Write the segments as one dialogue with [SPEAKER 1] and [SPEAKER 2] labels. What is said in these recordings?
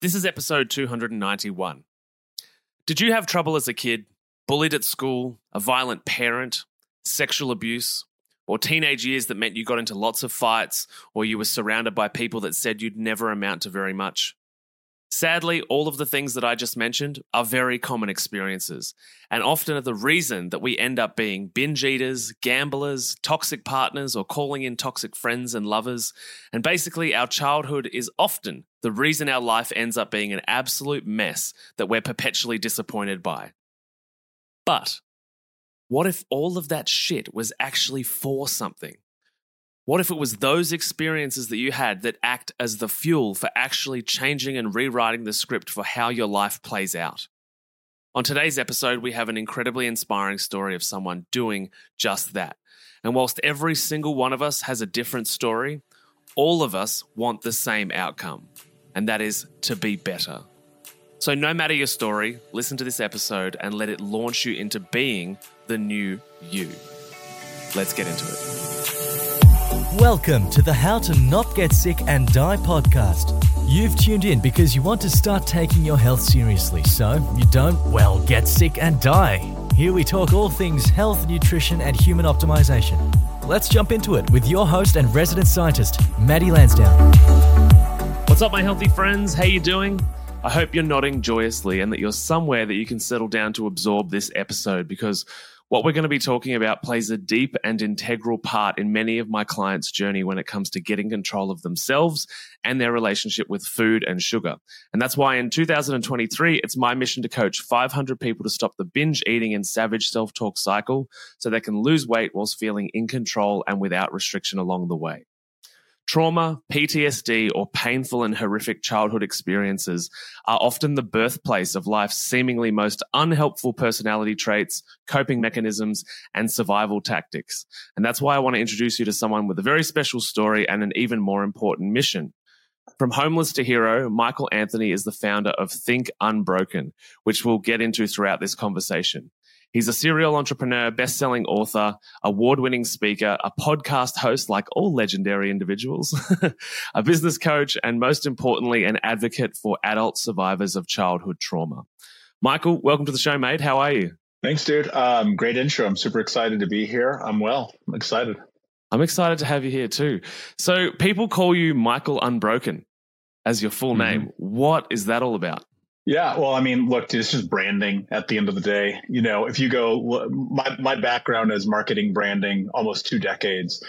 [SPEAKER 1] This is episode 291. Did you have trouble as a kid, bullied at school, a violent parent, sexual abuse, or teenage years that meant you got into lots of fights, or you were surrounded by people that said you'd never amount to very much? Sadly, all of the things that I just mentioned are very common experiences, and often are the reason that we end up being binge eaters, gamblers, toxic partners, or calling in toxic friends and lovers. And basically, our childhood is often the reason our life ends up being an absolute mess that we're perpetually disappointed by. But what if all of that shit was actually for something? What if it was those experiences that you had that act as the fuel for actually changing and rewriting the script for how your life plays out? On today's episode, we have an incredibly inspiring story of someone doing just that. And whilst every single one of us has a different story, all of us want the same outcome, and that is to be better. So, no matter your story, listen to this episode and let it launch you into being the new you. Let's get into it.
[SPEAKER 2] Welcome to the How to Not Get Sick and Die podcast. You've tuned in because you want to start taking your health seriously so you don't, well, get sick and die. Here we talk all things health, nutrition, and human optimization. Let's jump into it with your host and resident scientist, Matty Lansdown.
[SPEAKER 1] What's up, my healthy friends? How you doing? I hope you're nodding joyously and that you're somewhere that you can settle down to absorb this episode because what we're going to be talking about plays a deep and integral part in many of my clients' journey when it comes to getting control of themselves and their relationship with food and sugar. And that's why in 2023, it's my mission to coach 500 people to stop the binge eating and savage self talk cycle so they can lose weight whilst feeling in control and without restriction along the way. Trauma, PTSD, or painful and horrific childhood experiences are often the birthplace of life's seemingly most unhelpful personality traits, coping mechanisms, and survival tactics. And that's why I want to introduce you to someone with a very special story and an even more important mission. From homeless to hero, Michael Anthony is the founder of Think Unbroken, which we'll get into throughout this conversation. He's a serial entrepreneur, best selling author, award winning speaker, a podcast host like all legendary individuals, a business coach, and most importantly, an advocate for adult survivors of childhood trauma. Michael, welcome to the show, mate. How are you?
[SPEAKER 3] Thanks, dude. Um, great intro. I'm super excited to be here. I'm well. I'm excited.
[SPEAKER 1] I'm excited to have you here too. So, people call you Michael Unbroken as your full mm-hmm. name. What is that all about?
[SPEAKER 3] Yeah, well, I mean, look, it's just branding at the end of the day. You know, if you go, my my background is marketing branding, almost two decades.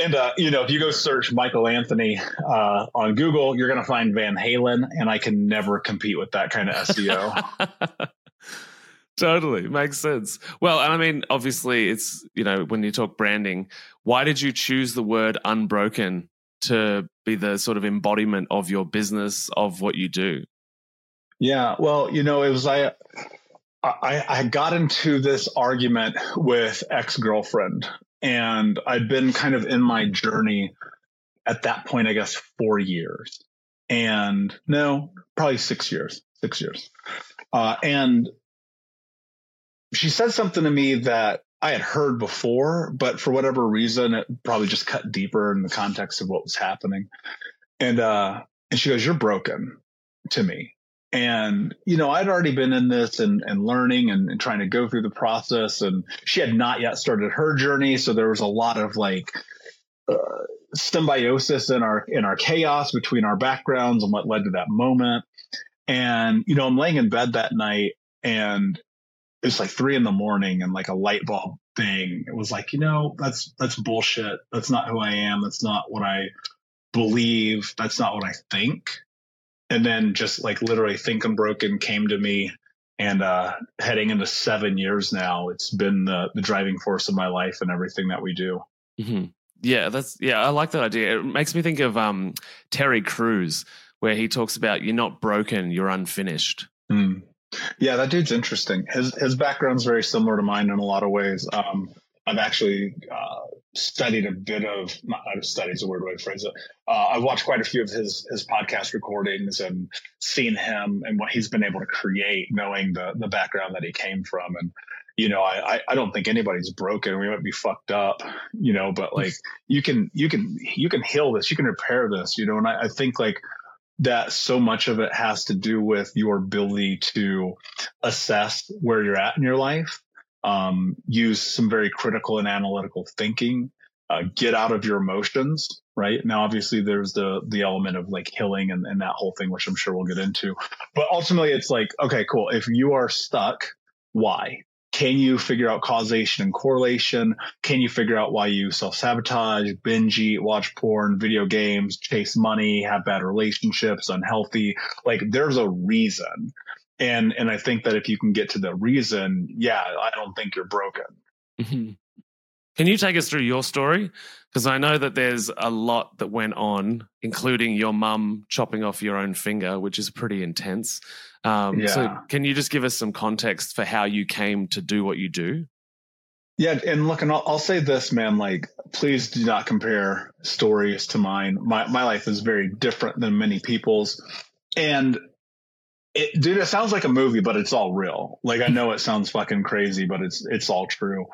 [SPEAKER 3] And uh, you know, if you go search Michael Anthony uh, on Google, you're going to find Van Halen, and I can never compete with that kind of SEO.
[SPEAKER 1] totally makes sense. Well, and I mean, obviously, it's you know, when you talk branding, why did you choose the word unbroken to be the sort of embodiment of your business of what you do?
[SPEAKER 3] Yeah, well, you know, it was I I, I got into this argument with ex girlfriend, and I'd been kind of in my journey at that point, I guess, four years, and no, probably six years, six years, uh, and she said something to me that I had heard before, but for whatever reason, it probably just cut deeper in the context of what was happening, and uh, and she goes, "You're broken," to me and, you know, I'd already been in this and, and learning and, and, trying to go through the process. And she had not yet started her journey. So there was a lot of like uh, symbiosis in our, in our chaos between our backgrounds and what led to that moment. And, you know, I'm laying in bed that night and it's like three in the morning and like a light bulb thing. It was like, you know, that's, that's bullshit. That's not who I am. That's not what I believe. That's not what I think and then just like literally Think Unbroken came to me and uh, heading into seven years now it's been the, the driving force of my life and everything that we do.
[SPEAKER 1] Mm-hmm. yeah that's yeah i like that idea. It makes me think of um, terry crews where he talks about you're not broken you're unfinished.
[SPEAKER 3] Mm. yeah that dude's interesting. His his background's very similar to mine in a lot of ways. Um, i've actually uh, studied a bit of not studied a weird way to phrase it. Uh, I've watched quite a few of his his podcast recordings and seen him and what he's been able to create, knowing the the background that he came from. And you know, I I don't think anybody's broken. We might be fucked up, you know, but like you can you can you can heal this, you can repair this, you know. And I, I think like that so much of it has to do with your ability to assess where you're at in your life, um, use some very critical and analytical thinking, uh, get out of your emotions. Right now, obviously, there's the the element of like healing and, and that whole thing, which I'm sure we'll get into. But ultimately, it's like, okay, cool. If you are stuck, why? Can you figure out causation and correlation? Can you figure out why you self sabotage, binge eat, watch porn, video games, chase money, have bad relationships, unhealthy? Like there's a reason. And, and I think that if you can get to the reason, yeah, I don't think you're broken.
[SPEAKER 1] Mm-hmm. Can you take us through your story? Because I know that there's a lot that went on, including your mum chopping off your own finger, which is pretty intense. Um, yeah. So, can you just give us some context for how you came to do what you do?
[SPEAKER 3] Yeah, and look, and I'll, I'll, say this, man. Like, please do not compare stories to mine. My my life is very different than many people's, and it, dude, it sounds like a movie, but it's all real. Like, I know it sounds fucking crazy, but it's it's all true.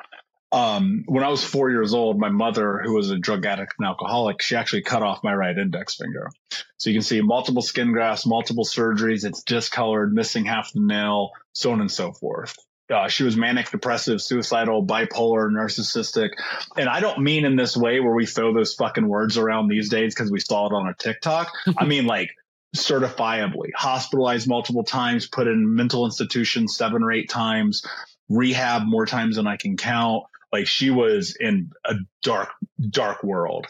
[SPEAKER 3] Um, when I was four years old, my mother, who was a drug addict and alcoholic, she actually cut off my right index finger. So you can see multiple skin grafts, multiple surgeries. It's discolored, missing half the nail, so on and so forth. Uh, she was manic, depressive, suicidal, bipolar, narcissistic. And I don't mean in this way where we throw those fucking words around these days because we saw it on a TikTok. I mean, like, certifiably hospitalized multiple times, put in mental institutions seven or eight times, rehab more times than I can count. Like she was in a dark, dark world.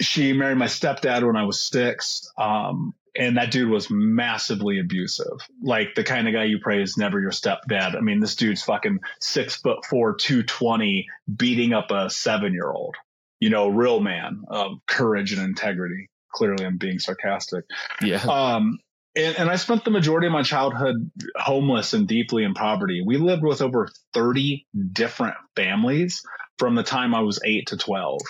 [SPEAKER 3] She married my stepdad when I was six. Um, and that dude was massively abusive. Like the kind of guy you pray is never your stepdad. I mean, this dude's fucking six foot four, 220, beating up a seven year old, you know, real man of courage and integrity. Clearly, I'm being sarcastic.
[SPEAKER 1] Yeah.
[SPEAKER 3] Um, and, and I spent the majority of my childhood homeless and deeply in poverty. We lived with over 30 different families from the time I was eight to 12,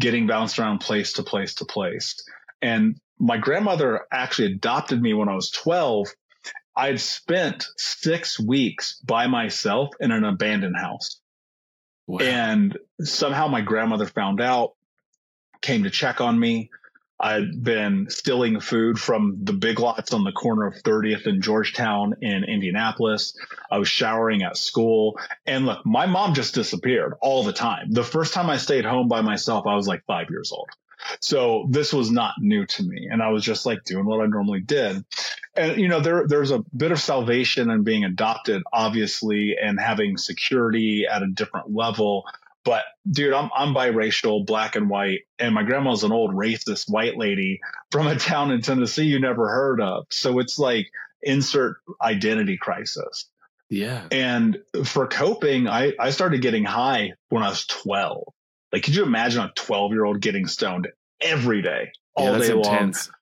[SPEAKER 3] getting bounced around place to place to place. And my grandmother actually adopted me when I was 12. I'd spent six weeks by myself in an abandoned house. Wow. And somehow my grandmother found out, came to check on me. I'd been stealing food from the big lots on the corner of 30th and Georgetown in Indianapolis. I was showering at school. And look, my mom just disappeared all the time. The first time I stayed home by myself, I was like five years old. So this was not new to me. And I was just like doing what I normally did. And, you know, there, there's a bit of salvation in being adopted, obviously, and having security at a different level but dude, I'm I'm biracial, black and white, and my grandma's an old racist white lady from a town in Tennessee you never heard of. So it's like insert identity crisis.
[SPEAKER 1] Yeah.
[SPEAKER 3] And for coping, I, I started getting high when I was 12. Like, could you imagine a 12 year old getting stoned every day, all yeah, day intense. long?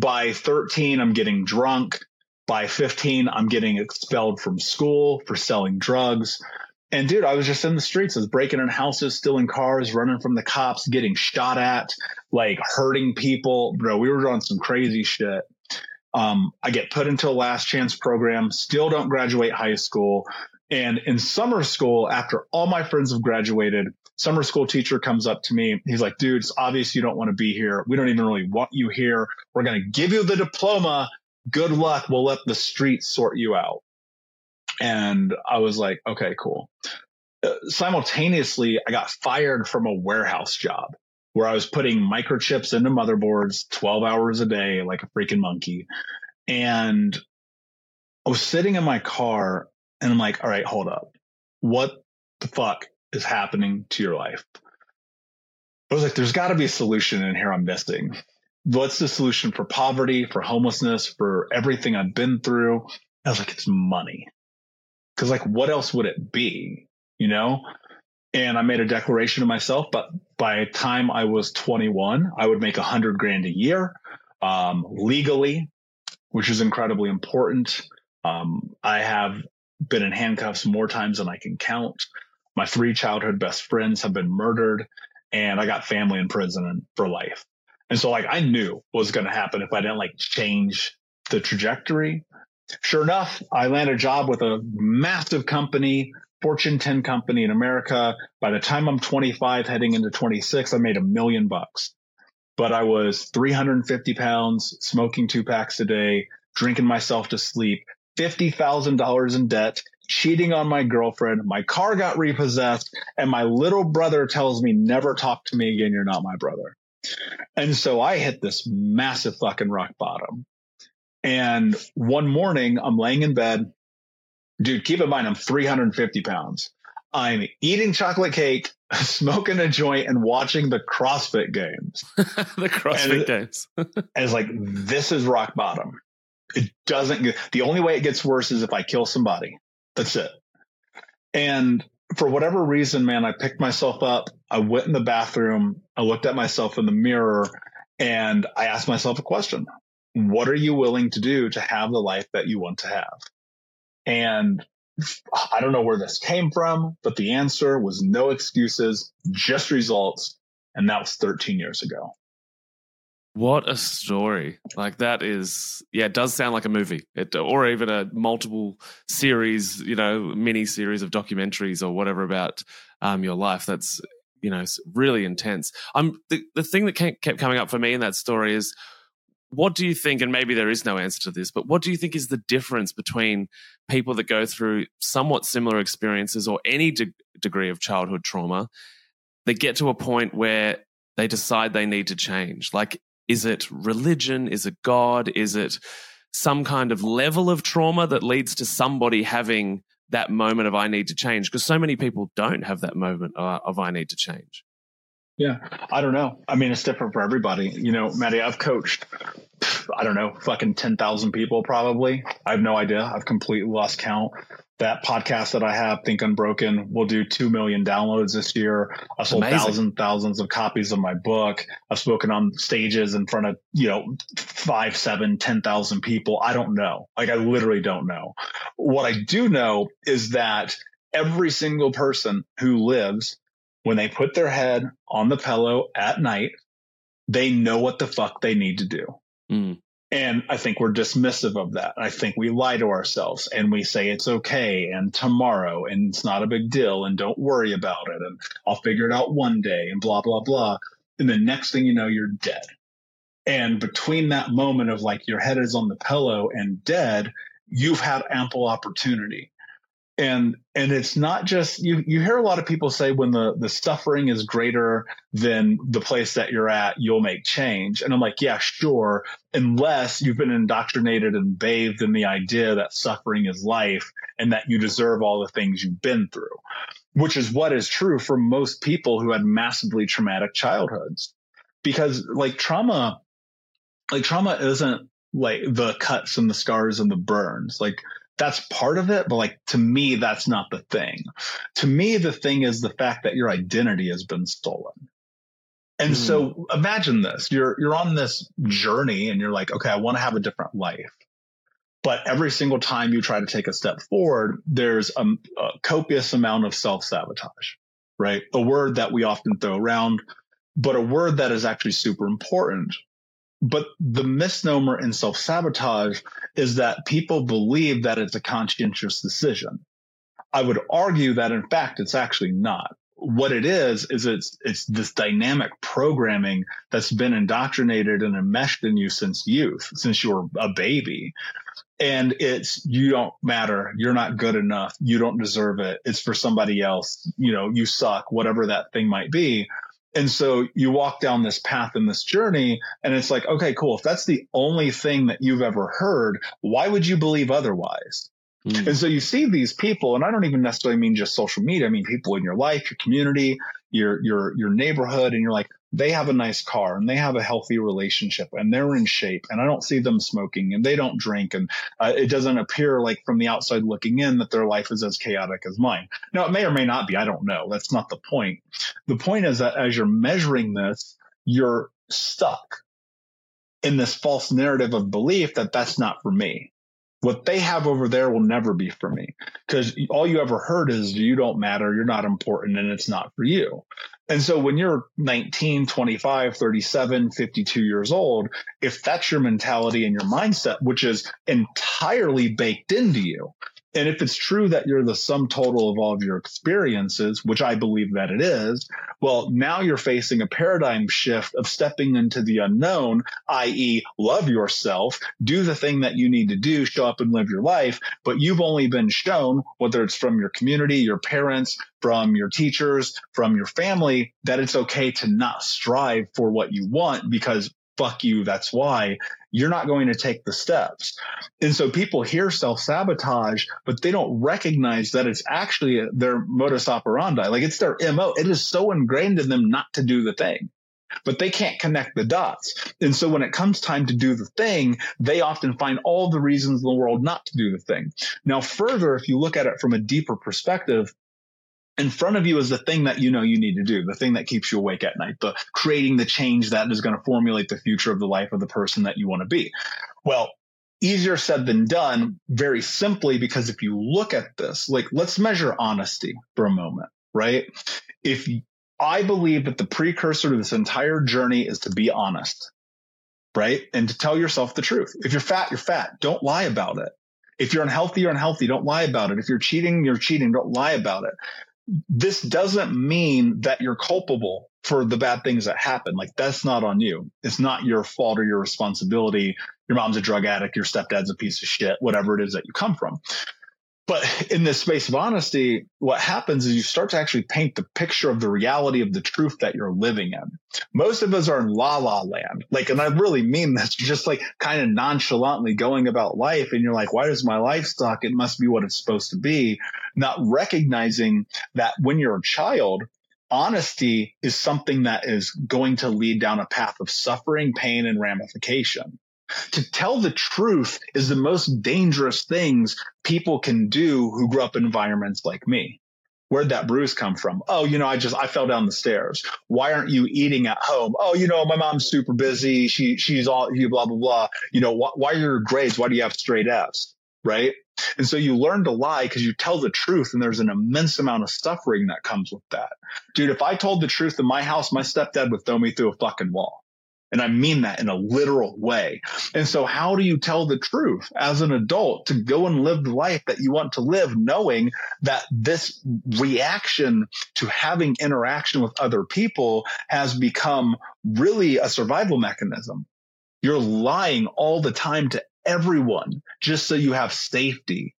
[SPEAKER 3] By 13, I'm getting drunk. By 15, I'm getting expelled from school for selling drugs. And dude, I was just in the streets. I was breaking in houses, stealing cars, running from the cops, getting shot at, like hurting people. Bro, we were doing some crazy shit. Um, I get put into a last chance program, still don't graduate high school. And in summer school, after all my friends have graduated, summer school teacher comes up to me. He's like, dude, it's obvious you don't want to be here. We don't even really want you here. We're going to give you the diploma. Good luck. We'll let the streets sort you out. And I was like, okay, cool. Uh, simultaneously, I got fired from a warehouse job where I was putting microchips into motherboards 12 hours a day like a freaking monkey. And I was sitting in my car and I'm like, all right, hold up. What the fuck is happening to your life? I was like, there's got to be a solution in here I'm missing. What's the solution for poverty, for homelessness, for everything I've been through? I was like, it's money. Cause like, what else would it be? You know? And I made a declaration to myself, but by the time I was 21, I would make a hundred grand a year, um, legally, which is incredibly important. Um, I have been in handcuffs more times than I can count. My three childhood best friends have been murdered and I got family in prison for life. And so like I knew what was going to happen if I didn't like change the trajectory. Sure enough, I land a job with a massive company, Fortune 10 company in America. By the time I'm 25, heading into 26, I made a million bucks. but I was 350 pounds, smoking two packs a day, drinking myself to sleep, $50,000 in debt, cheating on my girlfriend. My car got repossessed, and my little brother tells me, never talk to me again. You're not my brother. And so I hit this massive fucking rock bottom. And one morning, I'm laying in bed. Dude, keep in mind, I'm 350 pounds. I'm eating chocolate cake, smoking a joint, and watching the CrossFit games.
[SPEAKER 1] the CrossFit
[SPEAKER 3] And-
[SPEAKER 1] games.
[SPEAKER 3] And it's like, this is rock bottom. It doesn't get, the only way it gets worse is if I kill somebody. That's it. And for whatever reason, man, I picked myself up. I went in the bathroom. I looked at myself in the mirror and I asked myself a question. What are you willing to do to have the life that you want to have? And I don't know where this came from, but the answer was no excuses, just results. And that was 13 years ago.
[SPEAKER 1] What a story! Like that is, yeah, it does sound like a movie, it, or even a multiple series, you know, mini series of documentaries or whatever about um, your life. That's you know really intense. I'm the the thing that kept coming up for me in that story is, what do you think? And maybe there is no answer to this, but what do you think is the difference between people that go through somewhat similar experiences or any de- degree of childhood trauma that get to a point where they decide they need to change? Like is it religion? Is it God? Is it some kind of level of trauma that leads to somebody having that moment of I need to change? Because so many people don't have that moment uh, of I need to change.
[SPEAKER 3] Yeah, I don't know. I mean, it's different for everybody. You know, Matty, I've coached, I don't know, fucking 10,000 people probably. I have no idea. I've completely lost count. That podcast that I have, Think Unbroken, will do 2 million downloads this year. I've sold
[SPEAKER 1] Amazing.
[SPEAKER 3] thousands, thousands of copies of my book. I've spoken on stages in front of, you know, five, seven, 10,000 people. I don't know. Like, I literally don't know. What I do know is that every single person who lives when they put their head on the pillow at night, they know what the fuck they need to do.
[SPEAKER 1] Mm.
[SPEAKER 3] And I think we're dismissive of that. I think we lie to ourselves and we say it's okay and tomorrow and it's not a big deal and don't worry about it and I'll figure it out one day and blah, blah, blah. And the next thing you know, you're dead. And between that moment of like your head is on the pillow and dead, you've had ample opportunity and and it's not just you you hear a lot of people say when the the suffering is greater than the place that you're at you'll make change. And i'm like yeah sure unless you've been indoctrinated and bathed in the idea that suffering is life and that you deserve all the things you've been through which is what is true for most people who had massively traumatic childhoods. Because like trauma like trauma isn't like the cuts and the scars and the burns. Like that's part of it, but like to me, that's not the thing. To me, the thing is the fact that your identity has been stolen. And
[SPEAKER 1] Mhm.
[SPEAKER 3] so imagine this. You're you're on this journey and you're like, okay, I want to have a different life. But every single time you try to take a step forward, there's a, a copious amount of self-sabotage, right? A word that we often throw around, but a word that is actually super important. But the misnomer in self-sabotage is that people believe that it's a conscientious decision. I would argue that in fact it's actually not. What it is is it's it's this dynamic programming that's been indoctrinated and enmeshed in you since youth, since you were a baby. And it's you don't matter, you're not good enough, you don't deserve it. It's for somebody else, you know, you suck, whatever that thing might be. And so you walk down this path in this journey and it's like, okay, cool. If that's the only thing that you've ever heard, why would you believe otherwise?
[SPEAKER 1] Mm.
[SPEAKER 3] And so you see these people, and I don't even necessarily mean just social media. I mean people in your life, your community, your your your neighborhood, and you're like, they have a nice car and they have a healthy relationship and they're in shape, and I don't see them smoking and they don't drink, and uh, it doesn't appear like from the outside looking in that their life is as chaotic as mine. Now it may or may not be. I don't know. That's not the point. The point is that as you're measuring this, you're stuck in this false narrative of belief that that's not for me what they have over there will never be for me because all you ever heard is you don't matter you're not important and it's not for you and so when you're 19 25 37 52 years old if that's your mentality and your mindset which is entirely baked into you And if it's true that you're the sum total of all of your experiences, which I believe that it is, well, now you're facing a paradigm shift of stepping into the unknown, i.e., love yourself, do the thing that you need to do, show up and live your life. But you've only been shown, whether it's from your community, your parents, from your teachers, from your family, that it's okay to not strive for what you want because fuck you, that's why you're not going to take the steps. And so people hear self sabotage, but they don't recognize that it's actually their modus operandi. Like it's their MO. It is so ingrained in them not to do the thing but they can't connect the dots. And so when it comes time to do the thing, they often find all the reasons in the world not to do the thing. Now, further, if you look at it from a deeper perspective, in front of you is the thing that you know you need to do, the thing that keeps you awake at night, the creating the change that is going to formulate the future of the life of the person that you want to be. Well, easier said than done, very simply, because if you look at this, like let's measure honesty for a moment, right? If I believe that the precursor to this entire journey is to be honest, right? And to tell yourself the truth. If you're fat, you're fat. Don't lie about it. If you're unhealthy, you're unhealthy. Don't lie about it. If you're cheating, you're cheating. Don't lie about it this doesn't mean that you're culpable for the bad things that happen. Like that's not on you. It's not your fault or your responsibility. Your mom's a drug addict. Your stepdad's a piece of shit, whatever it is that you come from. But in this space of honesty, what happens is you start to actually paint the picture of the reality of the truth that you're living in. Most of us are in la la land. Like, and I really mean this, just like kind of nonchalantly going about life. And you're like, why does my life suck? It must be what it's supposed to be. Not recognizing that when you're a child, honesty is something that is going to lead down a path of suffering, pain, and ramification to tell the truth is the most dangerous things people can do who grew up in environments like me. Where'd that bruise come from? Oh, you know, I just I fell down the stairs. Why aren't you eating at home? Oh, you know, my mom's super busy. She she's all you blah blah blah. You know, wh- why are your grades? Why do you have straight Fs? Right? And so you learn to lie because you tell the truth, and there's an immense amount of suffering that comes with that. Dude, if I told the truth in my house, my stepdad would throw me through a fucking wall. And I mean that in a literal way. And so how do you tell the truth as an adult to go and live the life that you want to live, knowing that this reaction to having interaction with other people has become really a survival mechanism? You're lying all the time to everyone just so you have safety.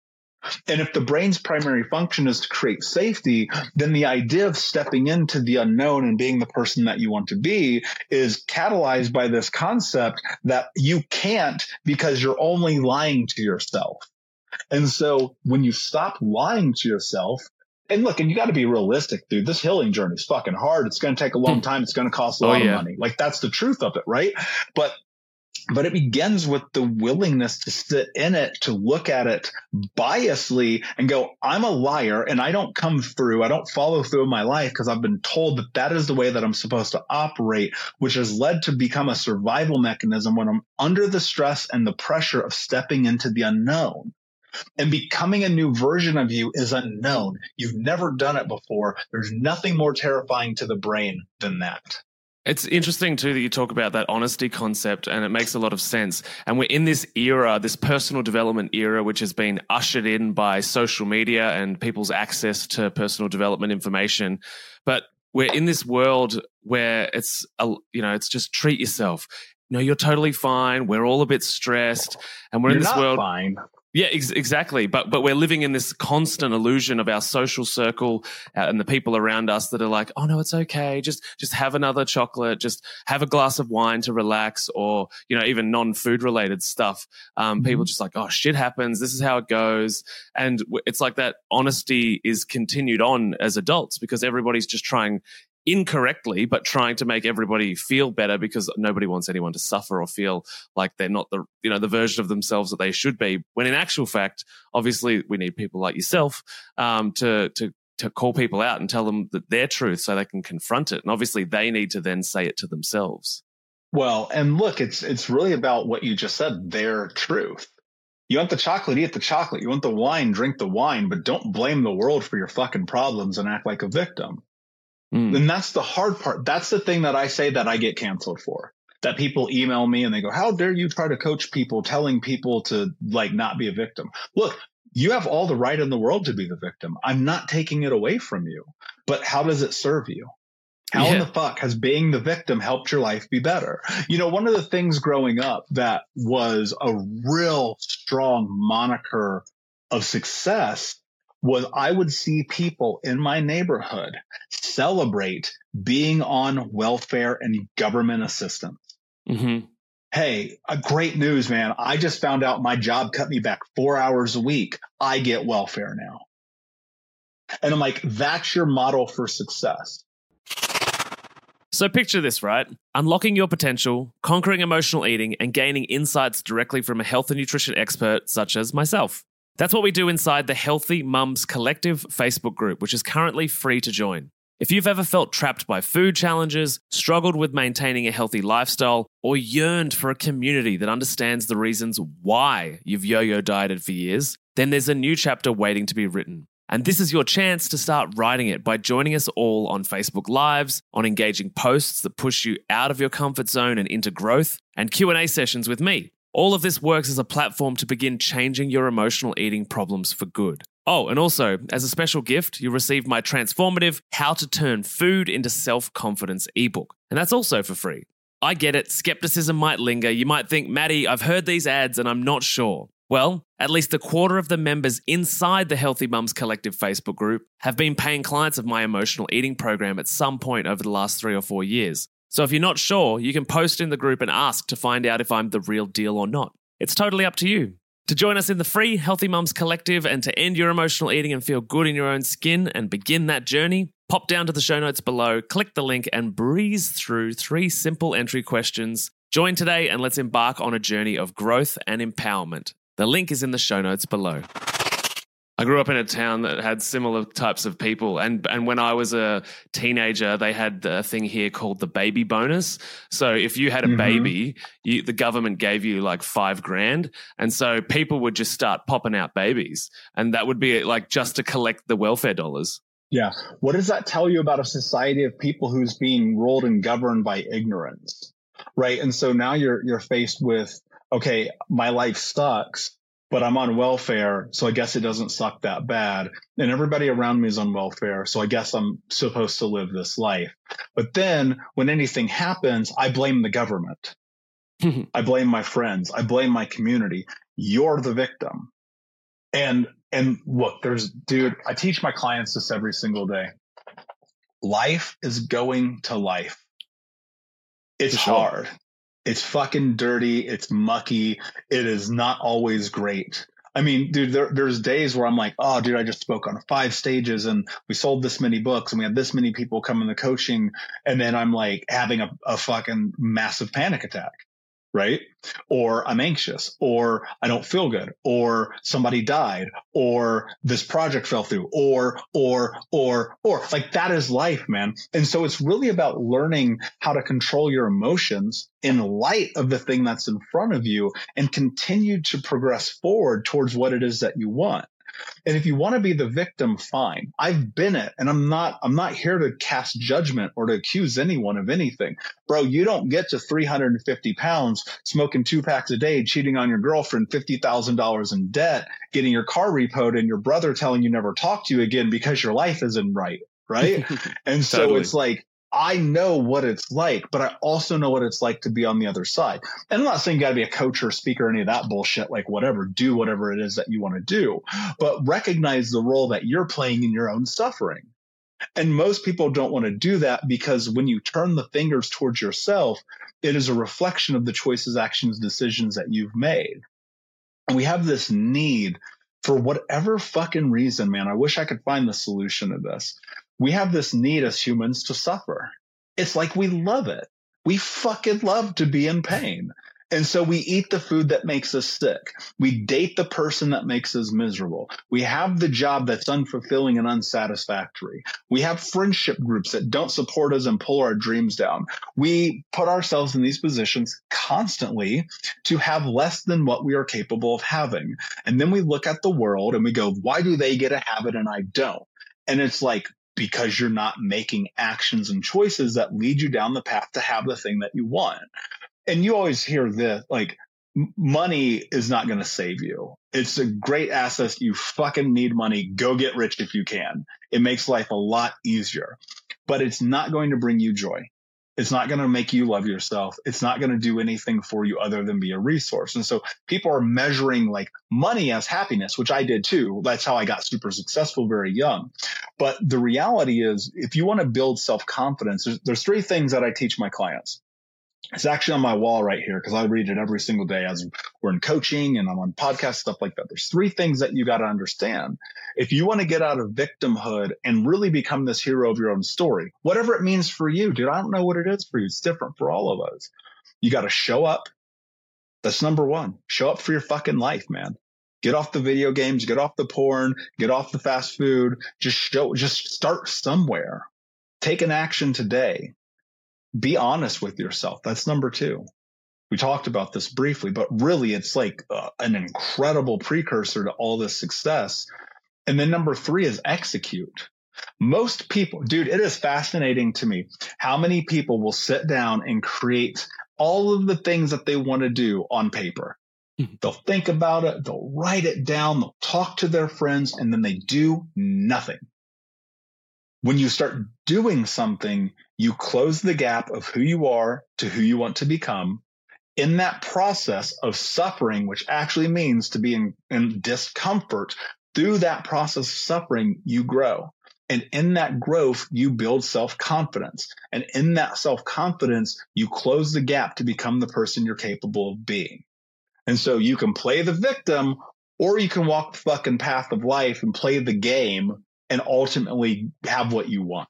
[SPEAKER 3] And if the brain's primary function is to create safety, then the idea of stepping into the unknown and being the person that you want to be is catalyzed by this concept that you can't because you're only lying to yourself. And so when you stop lying to yourself, and look, and you got to be realistic, dude. This healing journey is fucking hard. It's going to take a long hmm. time. It's going to cost a oh, lot yeah. of money. Like that's the truth of it, right? But but it begins with the willingness to sit in it, to look at it biasly and go, I'm a liar and I don't come through. I don't follow through in my life because I've been told that that is the way that I'm supposed to operate, which has led to become a survival mechanism when I'm under the stress and the pressure of stepping into the unknown. And becoming a new version of you is unknown. You've never done it before. There's nothing more terrifying to the brain than that.
[SPEAKER 1] It's interesting too that you talk about that honesty concept, and it makes a lot of sense. And we're in this era, this personal development era, which has been ushered in by social media and people's access to personal development information. But we're in this world where it's, a, you know, it's just treat yourself. You know, you're totally fine. We're all a bit stressed, and we're
[SPEAKER 3] you're
[SPEAKER 1] in this world.
[SPEAKER 3] Fine.
[SPEAKER 1] Yeah, ex- exactly. But but we're living in this constant illusion of our social circle uh, and the people around us that are like, oh no, it's okay. Just just have another chocolate. Just have a glass of wine to relax, or you know, even non food related stuff. Um, mm-hmm. People just like, oh, shit happens. This is how it goes, and it's like that honesty is continued on as adults because everybody's just trying incorrectly, but trying to make everybody feel better because nobody wants anyone to suffer or feel like they're not the you know the version of themselves that they should be. When in actual fact, obviously, we need people like yourself um, to to to call people out and tell them that their truth so they can confront it. And obviously, they need to then say it to themselves.
[SPEAKER 3] Well, and look, it's it's really about what you just said, their truth. You want the chocolate, eat the chocolate. You want the wine, drink the wine, but don't blame the world for your fucking problems and act like a victim. Mm. And that's the hard part. That's the thing that I say that I get canceled for. That people email me and they go, how dare you try to coach people telling people to like not be a victim? Look, you have all the right in the world to be the victim. I'm not taking it away from you. But how does it serve you? How yeah. in the fuck has being the victim helped your life be better? You know, one of the things growing up that was a real strong moniker of success was I would see people in my neighborhood celebrate being on welfare and government assistance. Mm-hmm. Hey, a great news, man. I just found out my job cut me back four hours a week. I get welfare now. And I'm like, that's your model for success.
[SPEAKER 1] So picture this, right? Unlocking your potential, conquering emotional eating, and gaining insights directly from a health and nutrition expert such as myself. That's what we do inside the Healthy Mums Collective Facebook group, which is currently free to join. If you've ever felt trapped by food challenges, struggled with maintaining a healthy lifestyle, or yearned for a community that understands the reasons why you've yo yo dieted for years, then there's a new chapter waiting to be written. And this is your chance to start writing it by joining us all on Facebook Lives, on engaging posts that push you out of your comfort zone and into growth, and Q&A sessions with me. All of this works as a platform to begin changing your emotional eating problems for good. Oh, and also, as a special gift, you'll receive my transformative How to Turn Food into Self Confidence ebook. And that's also for free. I get it, skepticism might linger. You might think, Matty, I've heard these ads and I'm not sure. Well, at least a quarter of the members inside the Healthy Mums Collective Facebook group have been paying clients of my emotional eating program at some point over the last three or four years. So if you're not sure, you can post in the group and ask to find out if I'm the real deal or not. It's totally up to you. To join us in the free Healthy Mums Collective and to end your emotional eating and feel good in your own skin and begin that journey, pop down to the show notes below, click the link, and breeze through three simple entry questions. Join today and let's embark on a journey of growth and empowerment. The link is in the show notes below. I grew up in a town that had similar types of people, and and when I was a teenager, they had a thing here called the baby bonus. So if you had a mm-hmm. baby, you, the government gave you like five grand, and so people would just start popping out babies, and that would be like just to collect the welfare dollars.
[SPEAKER 3] Yeah, what does that tell you about a society of people who's being ruled and governed by ignorance, right? And so now you're you're faced with okay, my life sucks, but I'm on welfare, so I guess it doesn't suck that bad. And everybody around me is on welfare, so I guess I'm supposed to live this life. But then when anything happens, I blame the government. I blame my friends. I blame my community. You're the victim. And and look, there's dude, I teach my clients this every single day. Life is going to life. It's sure. hard. It's fucking dirty. It's mucky. It is not always great. I mean, dude, there, there's days where I'm like, oh, dude, I just spoke on five stages and we sold this many books and we had this many people come in the coaching. And then I'm like having a, a fucking massive panic attack right? Or I'm anxious, or I don't feel good, or somebody died, or this project fell through, or, or, or, or. Like that is life, man. And so it's really about learning how to control your emotions in light of the thing that's in front of you and continue to progress forward towards what it is that you want. And if you want to be the victim, fine. I've been it and I'm not, I'm not here to cast judgment or to accuse anyone of anything. Bro, you don't get to 350 pounds, smoking two packs a day, cheating on your girlfriend, $50,000 in debt, getting your car repoed and your brother telling you never talk to you again because your life isn't right. Right. and so totally. it's like, I know what it's like, but I also know what it's like to be on the other side. And I'm not saying you got to be a coach or a speaker or any of that bullshit, like whatever, do whatever it is that you want to do, but recognize the role that you're playing in your own suffering. And most people don't want to do that because when you turn the fingers towards yourself, it is a reflection of the choices, actions, decisions that you've made. And we have this need for whatever fucking reason, man. I wish I could find the solution to this we have this need as humans to suffer. It's like we love it. We fucking love to be in pain. And so we eat the food that makes us sick. We date the person that makes us miserable. We have the job that's unfulfilling and unsatisfactory. We have friendship groups that don't support us and pull our dreams down. We put ourselves in these positions constantly to have less than what we are capable of having. And then we look at the world and we go, why do they get to have it and I don't? And it's like, because you're not making actions and choices that lead you down the path to have the thing that you want. And you always hear this like money is not going to save you. It's a great asset. You fucking need money. Go get rich if you can. It makes life a lot easier, but it's not going to bring you joy. It's not going to make you love yourself. It's not going to do anything for you other than be a resource. And so people are measuring like money as happiness, which I did too. That's how I got super successful very young. But the reality is, if you want to build self confidence, there's, there's three things that I teach my clients. It's actually on my wall right here because I read it every single day as we're in coaching and I'm on podcast stuff like that. There's three things that you got to understand. If you want to get out of victimhood and really become this hero of your own story, whatever it means for you, dude, I don't know what it is for you. It's different for all of us. You got to show up. That's number one. Show up for your fucking life, man. Get off the video games, get off the porn, get off the fast food. Just show, just start somewhere. Take an action today be honest with yourself. That's number two. We talked about this briefly, but really it's like uh, an incredible precursor to all this success. And then number three is execute. Most people, dude, it is fascinating to me how many people will sit down and create all of the things that they want to do on paper. Mm-hmm. They'll think about it, they'll write it down, they'll talk to their friends, and then they do nothing. When you start doing something, you close the gap of who you are to who you want to become. In that process of suffering, which actually means to be in, in discomfort, through that process of suffering, you grow. And in that growth, you build self confidence. And in that self confidence, you close the gap to become the person you're capable of being. And so you can play the victim or you can walk the fucking path of life and play the game and ultimately have what you want.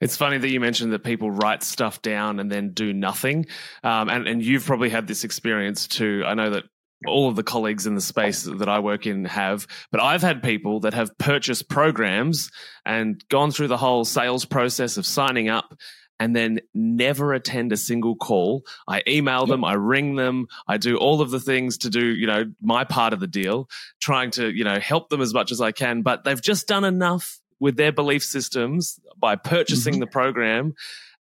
[SPEAKER 1] It's funny that you mentioned that people write stuff down and then do nothing. Um, and, and you've probably had this experience too. I know that all of the colleagues in the space that I work in have, but I've had people that have purchased programs and gone through the whole sales process of signing up and then never attend a single call. I email them, I ring them, I do all of the things to do, you know, my part of the deal, trying to, you know, help them as much as I can, but they've just done enough with their belief systems by purchasing mm-hmm. the program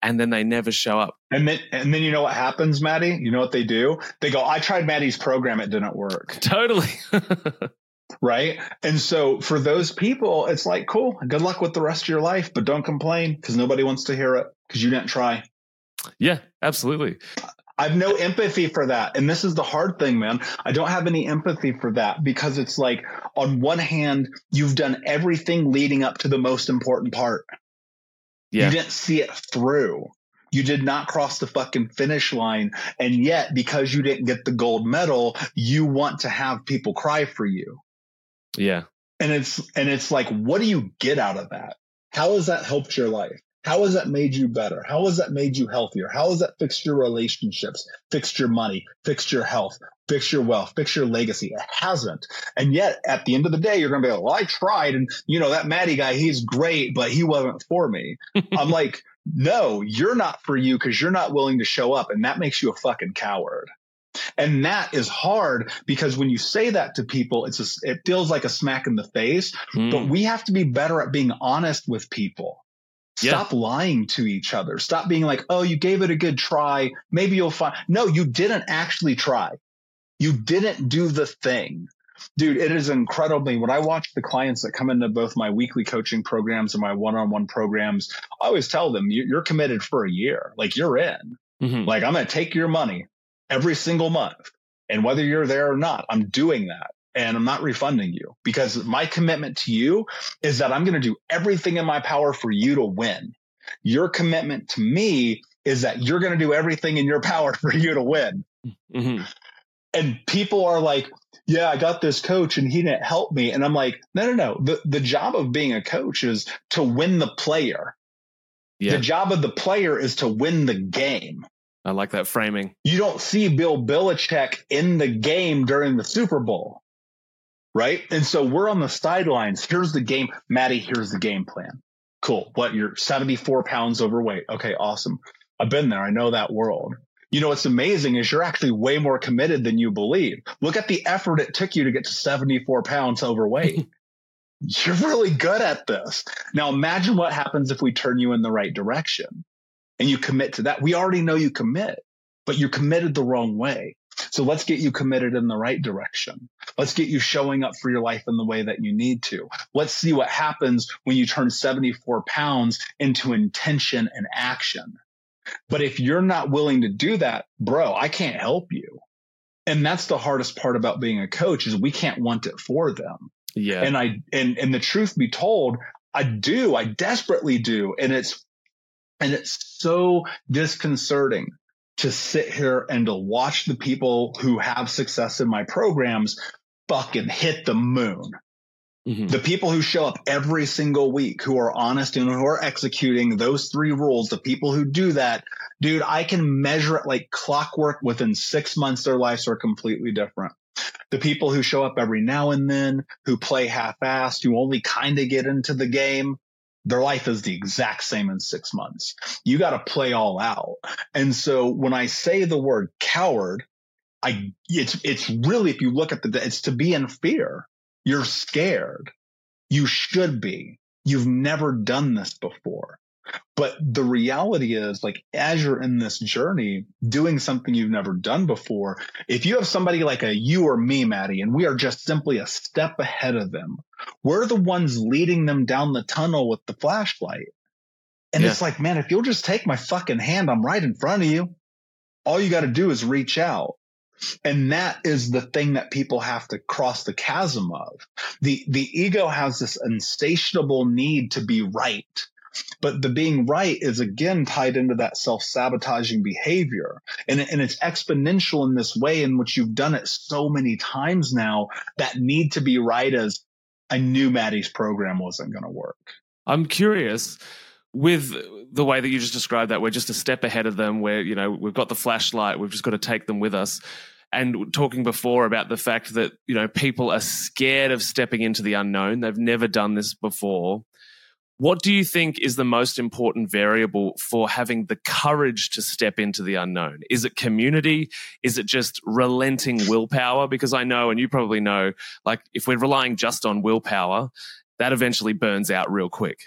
[SPEAKER 1] and then they never show up.
[SPEAKER 3] And then, and then you know what happens, Matty? You know what they do? They go, I tried Matty's program. It didn't work.
[SPEAKER 1] Totally.
[SPEAKER 3] right? And so for those people, it's like, cool, good luck with the rest of your life, but don't complain because nobody wants to hear it because you didn't try.
[SPEAKER 1] Yeah, absolutely.
[SPEAKER 3] I've no empathy for that. And this is the hard thing, man. I don't have any empathy for that because it's like, on one hand, you've done everything leading up to the most important part. Yeah. You didn't see it through. You did not cross the fucking finish line. And yet, because you didn't get the gold medal, you want to have people cry for you.
[SPEAKER 1] Yeah.
[SPEAKER 3] And it's, and it's like, what do you get out of that? How has that helped your life? How has that made you better? How has that made you healthier? How has that fixed your relationships, fixed your money, fixed your health, fixed your wealth, fixed your legacy? It hasn't. And yet at the end of the day, you're going to be like, well, I tried. And you know, that Matty guy, he's great, but he wasn't for me. I'm like, no, you're not for you because you're not willing to show up. And that makes you a fucking coward. And that is hard because when you say that to people, it's a, it feels like a smack in the face, mm. but we have to be better at being honest with people. Stop yeah. lying to each other. Stop being like, oh, you gave it a good try. Maybe you'll find. No, you didn't actually try. You didn't do the thing. Dude, it is incredibly when I watch the clients that come into both my weekly coaching programs and my one on one programs, I always tell them, you're committed for a year. Like you're in. Mm-hmm. Like I'm going to take your money every single month. And whether you're there or not, I'm doing that and I'm not refunding you because my commitment to you is that I'm going to do everything in my power for you to win. Your commitment to me is that you're going to do everything in your power for you to win. Mm-hmm. And people are like, yeah, I got this coach and he didn't help me. And I'm like, no, no, no. The, the job of being a coach is to win the player. Yeah. The job of the player is to win the game.
[SPEAKER 1] I like that framing.
[SPEAKER 3] You don't see Bill Belichick in the game during the Super Bowl right? And so we're on the sidelines. Here's the game. Matty, here's the game plan. Cool. What? You're 74 pounds overweight. Okay, awesome. I've been there. I know that world. You know, what's amazing is you're actually way more committed than you believe. Look at the effort it took you to get to 74 pounds overweight. you're really good at this. Now imagine what happens if we turn you in the right direction and you commit to that. We already know you commit, but you're committed the wrong way. So let's get you committed in the right direction. Let's get you showing up for your life in the way that you need to. Let's see what happens when you turn 74 pounds into intention and action. But if you're not willing to do that, bro, I can't help you. And that's the hardest part about being a coach is we can't want it for them.
[SPEAKER 1] Yeah.
[SPEAKER 3] And I and and the truth be told, I do, I desperately do. And it's and it's so disconcerting to sit here and to watch the people who have success in my programs fucking hit the moon. Mm-hmm. The people who show up every single week, who are honest and who are executing those three rules, the people who do that, dude, I can measure it like clockwork within six months. Their lives are completely different. The people who show up every now and then, who play half-assed, who only kind of get into the game, their life is the exact same in six months. You got to play all out. And so when I say the word coward, I, it's, it's really, if you look at the, it's to be in fear. You're scared. You should be. You've never done this before. But the reality is, like, as you're in this journey, doing something you've never done before, if you have somebody like a you or me, Matty, and we are just simply a step ahead of them, we're the ones leading them down the tunnel with the flashlight. And yeah. it's like, man, if you'll just take my fucking hand, I'm right in front of you. All you got to do is reach out. And that is the thing that people have to cross the chasm of. The, the ego has this insatiable need to be right but the being right is again tied into that self sabotaging behavior. And, and it's exponential in this way in which you've done it so many times now. That need to be right as I knew Matty's program wasn't going to work.
[SPEAKER 1] I'm curious with the way that you just described that we're just a step ahead of them where you know we've got the flashlight we've just got to take them with us and talking before about the fact that you know people are scared of stepping into the unknown they've never done this before what do you think is the most important variable for having the courage to step into the unknown? Is it community? Is it just relenting willpower? Because I know, and you probably know, like if we're relying just on willpower, that eventually burns out real quick.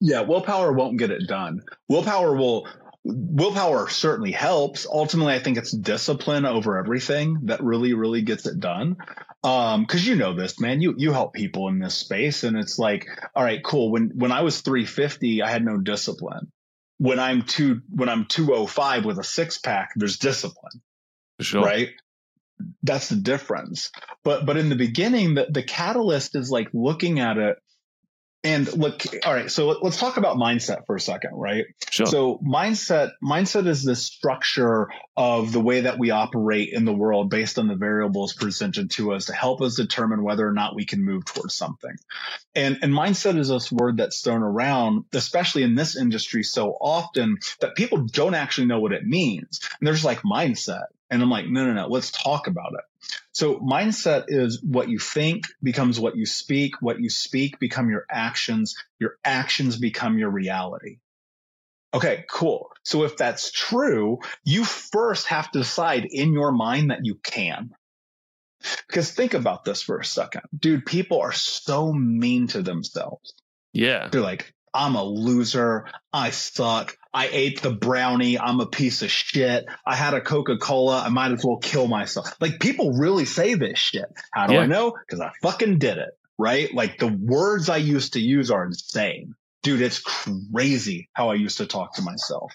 [SPEAKER 3] Yeah, willpower won't get it done. Willpower will willpower certainly helps. Ultimately, I think it's discipline over everything that really, really gets it done. Um, cause you know this, man, you, you help people in this space and it's like, all right, cool. When, when I was 350, I had no discipline. When I'm two, when I'm 205 with a six pack, there's discipline.
[SPEAKER 1] Sure.
[SPEAKER 3] Right. That's the difference. But, but in the beginning, the, the catalyst is like looking at it and look, all right. So let's talk about mindset for a second, right?
[SPEAKER 1] Sure.
[SPEAKER 3] So mindset, mindset is the structure of the way that we operate in the world based on the variables presented to us to help us determine whether or not we can move towards something. And, and mindset is this word that's thrown around, especially in this industry so often that people don't actually know what it means. And there's like mindset. And I'm like, no, no, no, let's talk about it. So mindset is what you think becomes what you speak. What you speak become your actions. Your actions become your reality. Okay, cool. So if that's true, you first have to decide in your mind that you can. Because think about this for a second. Dude, people are so mean to themselves.
[SPEAKER 1] Yeah.
[SPEAKER 3] They're like, I'm a loser. I suck. I ate the brownie. I'm a piece of shit. I had a Coca Cola. I might as well kill myself. Like people really say this shit. How do yeah. I know? Because I fucking did it. Right? Like the words I used to use are insane. Dude, it's crazy how I used to talk to myself.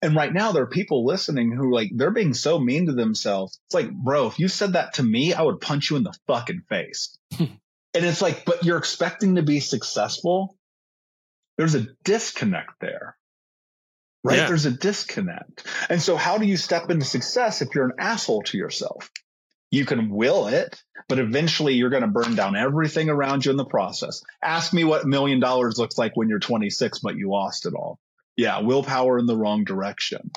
[SPEAKER 3] And right now there are people listening who like they're being so mean to themselves. It's like, bro, if you said that to me, I would punch you in the fucking face. and it's like, but you're expecting to be successful there's a disconnect there. Right? Yeah. There's a disconnect. And so how do you step into success if you're an asshole to yourself? You can will it, but eventually you're going to burn down everything around you in the process. Ask me what a million dollars looks like when you're 26, but you lost it all. Yeah, willpower in the wrong direction.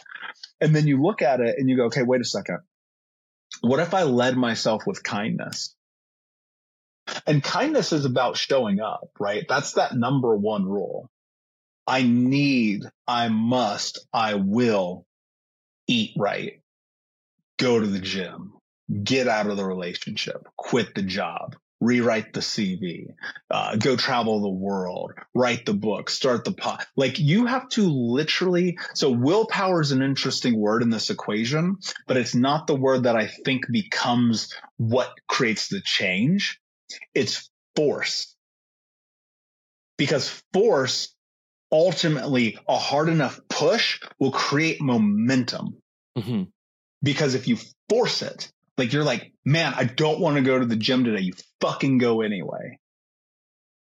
[SPEAKER 3] And then you look at it and you go, okay, wait a second. What if I led myself with kindness? And kindness is about showing up, right? That's that number one rule. I need, I must, I will eat right, go to the gym, get out of the relationship, quit the job, rewrite the CV, uh, go travel the world, write the book, start the pot. Like you have to literally. So willpower is an interesting word in this equation, but it's not the word that I think becomes what creates the change. It's force. Because force ultimately a hard enough push will create momentum. Mm-hmm. Because if you force it, like you're like, man, I don't want to go to the gym today. You fucking go anyway.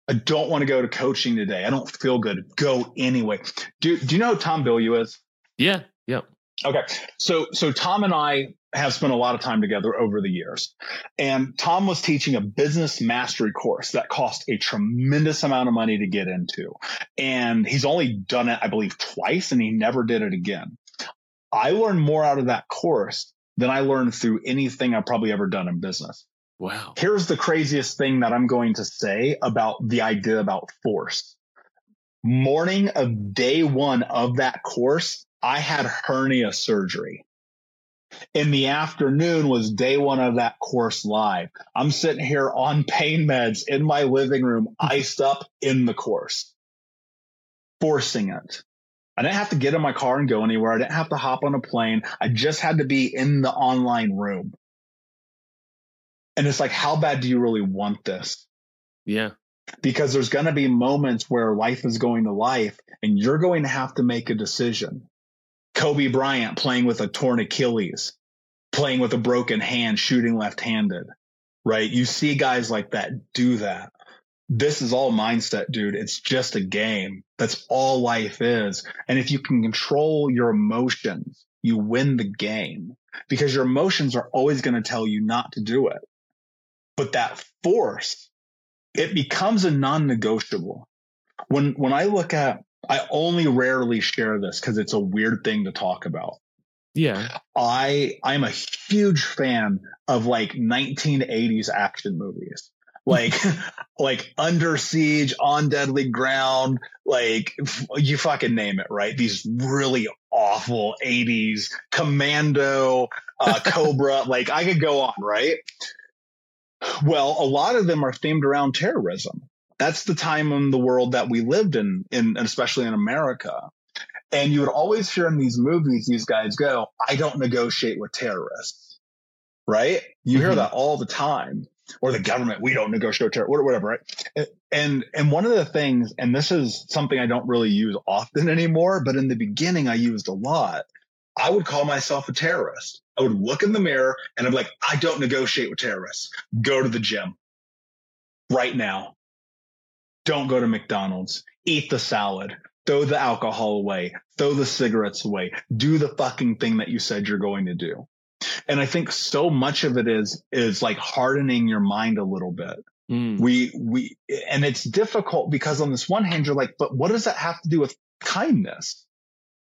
[SPEAKER 3] I don't want to go to coaching today. I don't feel good. Go anyway. Do Do you know who Tom Bilyeu is?
[SPEAKER 1] Yeah. Yeah.
[SPEAKER 3] Okay. So so Tom and I have spent a lot of time together over the years. And Tom was teaching a business mastery course that cost a tremendous amount of money to get into. And he's only done it, I believe, twice and he never did it again. I learned more out of that course than I learned through anything I've probably ever done in business.
[SPEAKER 1] Wow.
[SPEAKER 3] Here's the craziest thing that I'm going to say about the idea about force. Morning of day one of that course, I had hernia surgery. In the afternoon was day one of that course live. I'm sitting here on pain meds in my living room, iced up in the course, forcing it. I didn't have to get in my car and go anywhere. I didn't have to hop on a plane. I just had to be in the online room. And it's like, how bad do you really want this?
[SPEAKER 1] Yeah.
[SPEAKER 3] Because there's going to be moments where life is going to life and you're going to have to make a decision. Kobe Bryant playing with a torn Achilles, playing with a broken hand, shooting left handed, right? You see guys like that do that this is all mindset, dude. It's just a game. That's all life is. And if you can control your emotions, you win the game because your emotions are always going to tell you not to do it. But that force, it becomes a non-negotiable. When, when I look at, I only rarely share this because it's a weird thing to talk about.
[SPEAKER 1] Yeah.
[SPEAKER 3] I, I'm a huge fan of like 1980s action movies like like under siege on deadly ground like you fucking name it right these really awful 80s commando uh, cobra like i could go on right well a lot of them are themed around terrorism that's the time in the world that we lived in in especially in america and you would always hear in these movies these guys go i don't negotiate with terrorists right you mm-hmm. hear that all the time or the government, we don't negotiate with terrorists, whatever, right? And and one of the things, and this is something I don't really use often anymore, but in the beginning I used a lot. I would call myself a terrorist. I would look in the mirror and I'm like, I don't negotiate with terrorists. Go to the gym right now. Don't go to McDonald's. Eat the salad. Throw the alcohol away. Throw the cigarettes away. Do the fucking thing that you said you're going to do. And I think so much of it is, is like hardening your mind a little bit. Mm. We, we, and it's difficult because on this one hand, you're like, but what does that have to do with kindness?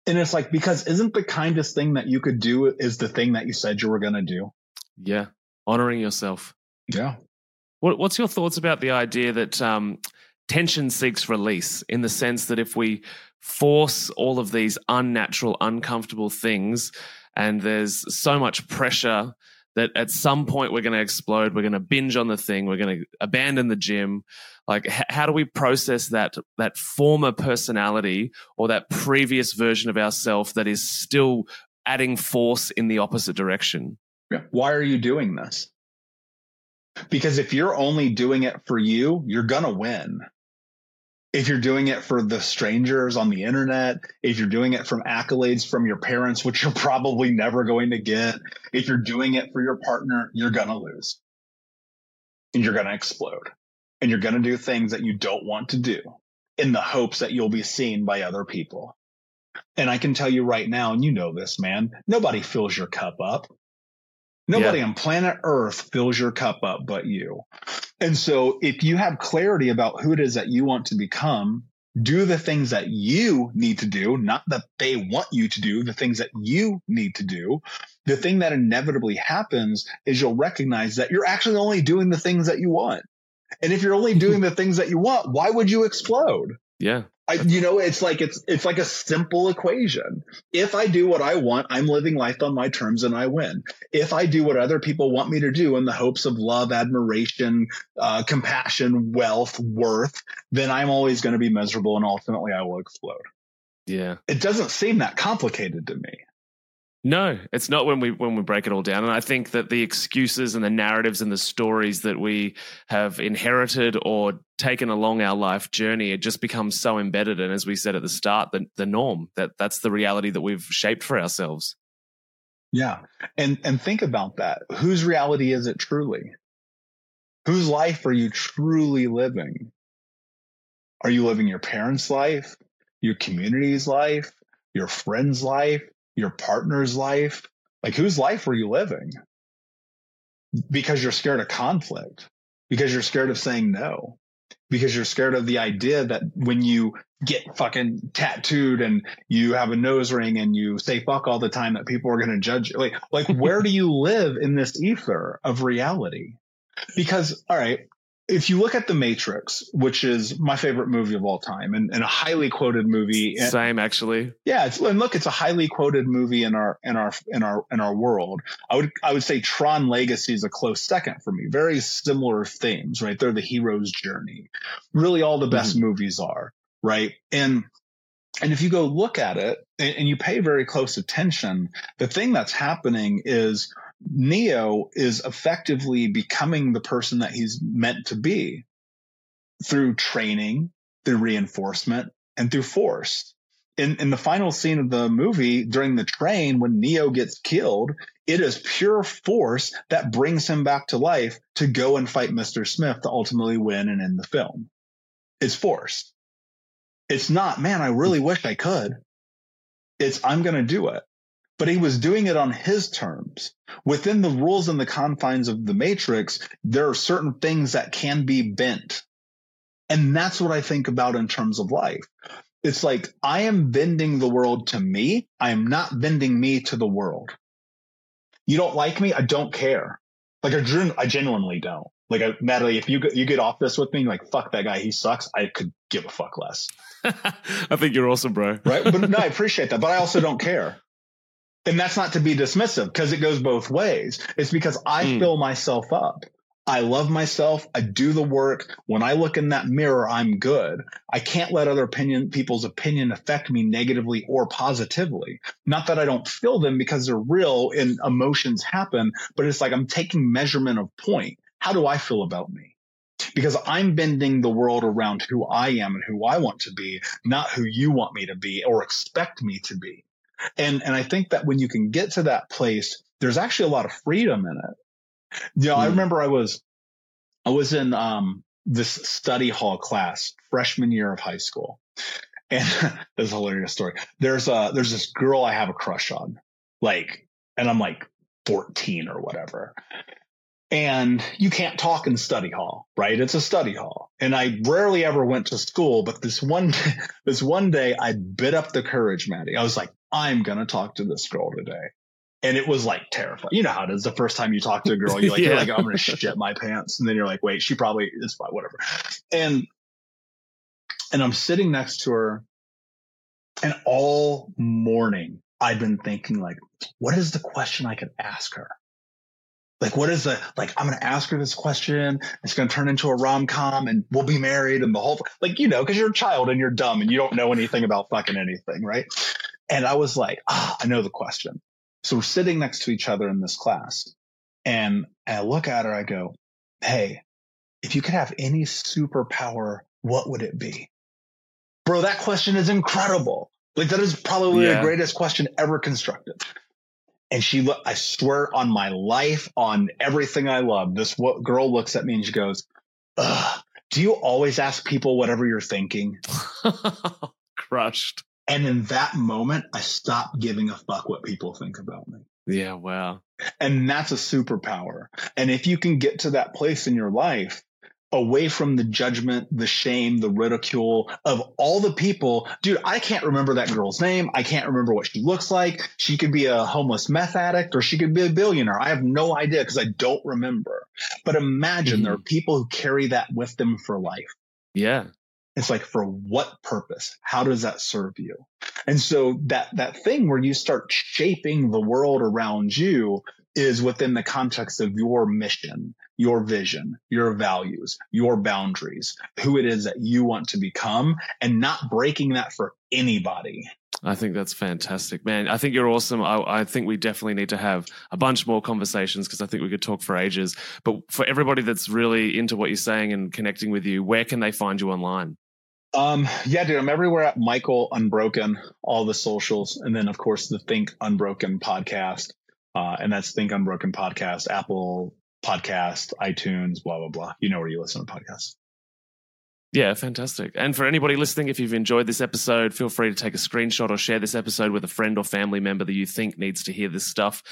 [SPEAKER 3] And it's like, because isn't the kindest thing that you could do is the thing that you said you were going to do?
[SPEAKER 1] Yeah. Honoring yourself.
[SPEAKER 3] Yeah.
[SPEAKER 1] What, what's your thoughts about the idea that um, tension seeks release in the sense that if we force all of these unnatural, uncomfortable things, and there's so much pressure that at some point we're going to explode we're going to binge on the thing we're going to abandon the gym like h- how do we process that that former personality or that previous version of ourself that is still adding force in the opposite direction?
[SPEAKER 3] Why are you doing this? Because if you're only doing it for you you're going to win if you're doing it for the strangers on the internet, if you're doing it from accolades from your parents, which you're probably never going to get, if you're doing it for your partner, you're going to lose and you're going to explode and you're going to do things that you don't want to do in the hopes that you'll be seen by other people. And I can tell you right now, and you know this, man, nobody fills your cup up. Nobody yeah. on planet Earth fills your cup up but you. And so if you have clarity about who it is that you want to become, do the things that you need to do, not that they want you to do, the things that you need to do. The thing that inevitably happens is you'll recognize that you're actually only doing the things that you want. And if you're only doing the things that you want, why would you explode?
[SPEAKER 1] Yeah.
[SPEAKER 3] I, you know, it's like it's it's like a simple equation. If I do what I want, I'm living life on my terms and I win. If I do what other people want me to do in the hopes of love, admiration, uh, compassion, wealth, worth, then I'm always going to be miserable and ultimately I will explode.
[SPEAKER 1] Yeah.
[SPEAKER 3] It doesn't seem that complicated to me.
[SPEAKER 1] No, it's not when we when we break it all down. And I think that the excuses and the narratives and the stories that we have inherited or taken along our life journey, it just becomes so embedded. And as we said at the start, the, the norm that that's the reality that we've shaped for ourselves.
[SPEAKER 3] Yeah. And and think about that. Whose reality is it truly? Whose life are you truly living? Are you living your parents' life, your community's life, your friend's life? Your partner's life. Like whose life were you living? Because you're scared of conflict, because you're scared of saying no, because you're scared of the idea that when you get fucking tattooed and you have a nose ring and you say fuck all the time that people are going to judge you. Like, like where do you live in this ether of reality? Because, all right, if you look at The Matrix, which is my favorite movie of all time and, and a highly quoted movie.
[SPEAKER 1] Same actually.
[SPEAKER 3] Yeah. It's, and look, it's a highly quoted movie in our, in our, in our, in our world. I would, I would say Tron Legacy is a close second for me. Very similar themes, right? They're the hero's journey. Really all the best mm-hmm. movies are, right? And, and if you go look at it and, and you pay very close attention, the thing that's happening is Neo is effectively becoming the person that he's meant to be through training, through reinforcement, and through force. In, in the final scene of the movie, during the train, when Neo gets killed, it is pure force that brings him back to life to go and fight Mr. Smith to ultimately win and end the film. It's force. It's not, man, I really wish I could. It's, I'm going to do it but he was doing it on his terms. Within the rules and the confines of the matrix, there are certain things that can be bent. And that's what I think about in terms of life. It's like I am bending the world to me. I am not bending me to the world. You don't like me? I don't care. Like I, I genuinely don't. Like I, Natalie, if you you get off this with me, like fuck that guy, he sucks. I could give a fuck less.
[SPEAKER 1] I think you're awesome, bro.
[SPEAKER 3] right? But no, I appreciate that. But I also don't care. And that's not to be dismissive because it goes both ways. It's because I mm. fill myself up. I love myself. I do the work. When I look in that mirror, I'm good. I can't let other opinion, people's opinion affect me negatively or positively. Not that I don't feel them because they're real and emotions happen, but it's like I'm taking measurement of point. How do I feel about me? Because I'm bending the world around who I am and who I want to be, not who you want me to be or expect me to be. And, and I think that when you can get to that place, there's actually a lot of freedom in it. You know, mm. I hmm. remember I was, I was in, um, this study hall class freshman year of high school. And this hilarious story. There's a, there's this girl I have a crush on, like, and I'm like 14 or whatever and you can't talk in study hall, right? It's a study hall. And I rarely ever went to school, but this one, this one day I bit up the courage, Matty. I was like, I'm going to talk to this girl today. And it was like terrifying. You know how it is the first time you talk to a girl, you're like, yeah. you're like, I'm going to shit my pants. And then you're like, wait, she probably is fine, whatever. And, and I'm sitting next to her and all morning I've been thinking like, what is the question I could ask her? Like, what is the, like, I'm going to ask her this question. It's going to turn into a rom com and we'll be married and the whole, like, you know, cause you're a child and you're dumb and you don't know anything about fucking anything. Right. And I was like, ah, I know the question. So we're sitting next to each other in this class and I look at her. I go, Hey, if you could have any superpower, what would it be? Bro, that question is incredible. Like that is probably yeah. the greatest question ever constructed. And she, I swear on my life, on everything I love, this girl looks at me and she goes, Ugh, do you always ask people whatever you're thinking?
[SPEAKER 1] Crushed.
[SPEAKER 3] And in that moment, I stopped giving a fuck what people think about me.
[SPEAKER 1] Yeah, wow.
[SPEAKER 3] And that's a superpower. And if you can get to that place in your life away from the judgment, the shame, the ridicule of all the people. Dude, I can't remember that girl's name. I can't remember what she looks like. She could be a homeless meth addict or she could be a billionaire. I have no idea because I don't remember. But imagine mm-hmm. there are people who carry that with them for life.
[SPEAKER 1] Yeah.
[SPEAKER 3] It's like, for what purpose? How does that serve you? And so that, that thing where you start shaping the world around you is within the context of your mission, your vision, your values, your boundaries, who it is that you want to become and not breaking that for anybody.
[SPEAKER 1] I think that's fantastic, man. I think you're awesome. I, I think we definitely need to have a bunch more conversations because I think we could talk for ages. But for everybody that's really into what you're saying and connecting with you, where can they find you online?
[SPEAKER 3] Um, yeah, dude, I'm everywhere at Michael Unbroken, all the socials, and then of course the Think Unbroken podcast. Uh, and that's Think Unbroken Podcast, Apple Podcast, iTunes, blah, blah, blah. You know where you listen to podcasts.
[SPEAKER 1] Yeah, fantastic. And for anybody listening, if you've enjoyed this episode, feel free to take a screenshot or share this episode with a friend or family member that you think needs to hear this stuff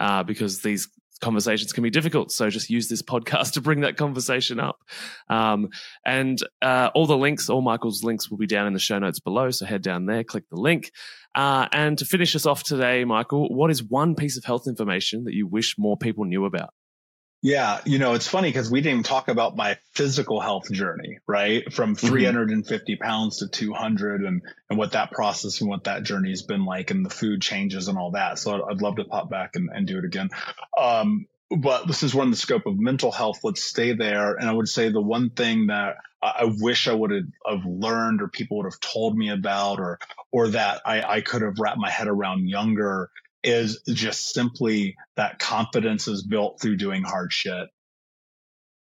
[SPEAKER 1] uh, because these conversations can be difficult. So just use this podcast to bring that conversation up. Um, and uh, all the links, all Michael's links will be down in the show notes below. So head down there, click the link. Uh, and to finish us off today, Michael, what is one piece of health information that you wish more people knew about?
[SPEAKER 3] Yeah, you know, it's funny because we didn't even talk about my physical health journey, right? From mm-hmm. 350 pounds to 200 and, and what that process and what that journey has been like and the food changes and all that. So I'd, I'd love to pop back and, and do it again. Um, but this is one the scope of mental health. Let's stay there. And I would say the one thing that I wish I would have learned or people would have told me about or, or that I, I could have wrapped my head around younger is just simply that confidence is built through doing hard shit.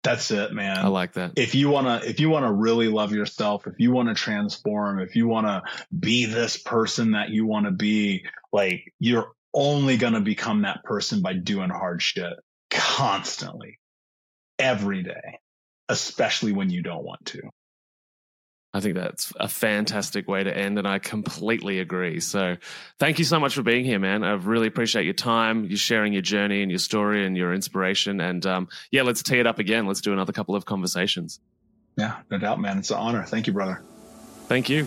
[SPEAKER 3] That's it, man.
[SPEAKER 1] I like that.
[SPEAKER 3] If you want to, if you want to really love yourself, if you want to transform, if you want to be this person that you want to be, like you're only going to become that person by doing hard shit constantly every day, especially when you don't want to.
[SPEAKER 1] I think that's a fantastic way to end, and I completely agree. So, thank you so much for being here, man. I really appreciate your time, you sharing your journey and your story and your inspiration. And um, yeah, let's tee it up again. Let's do another couple of conversations.
[SPEAKER 3] Yeah, no doubt, man. It's an honor. Thank you, brother.
[SPEAKER 1] Thank you.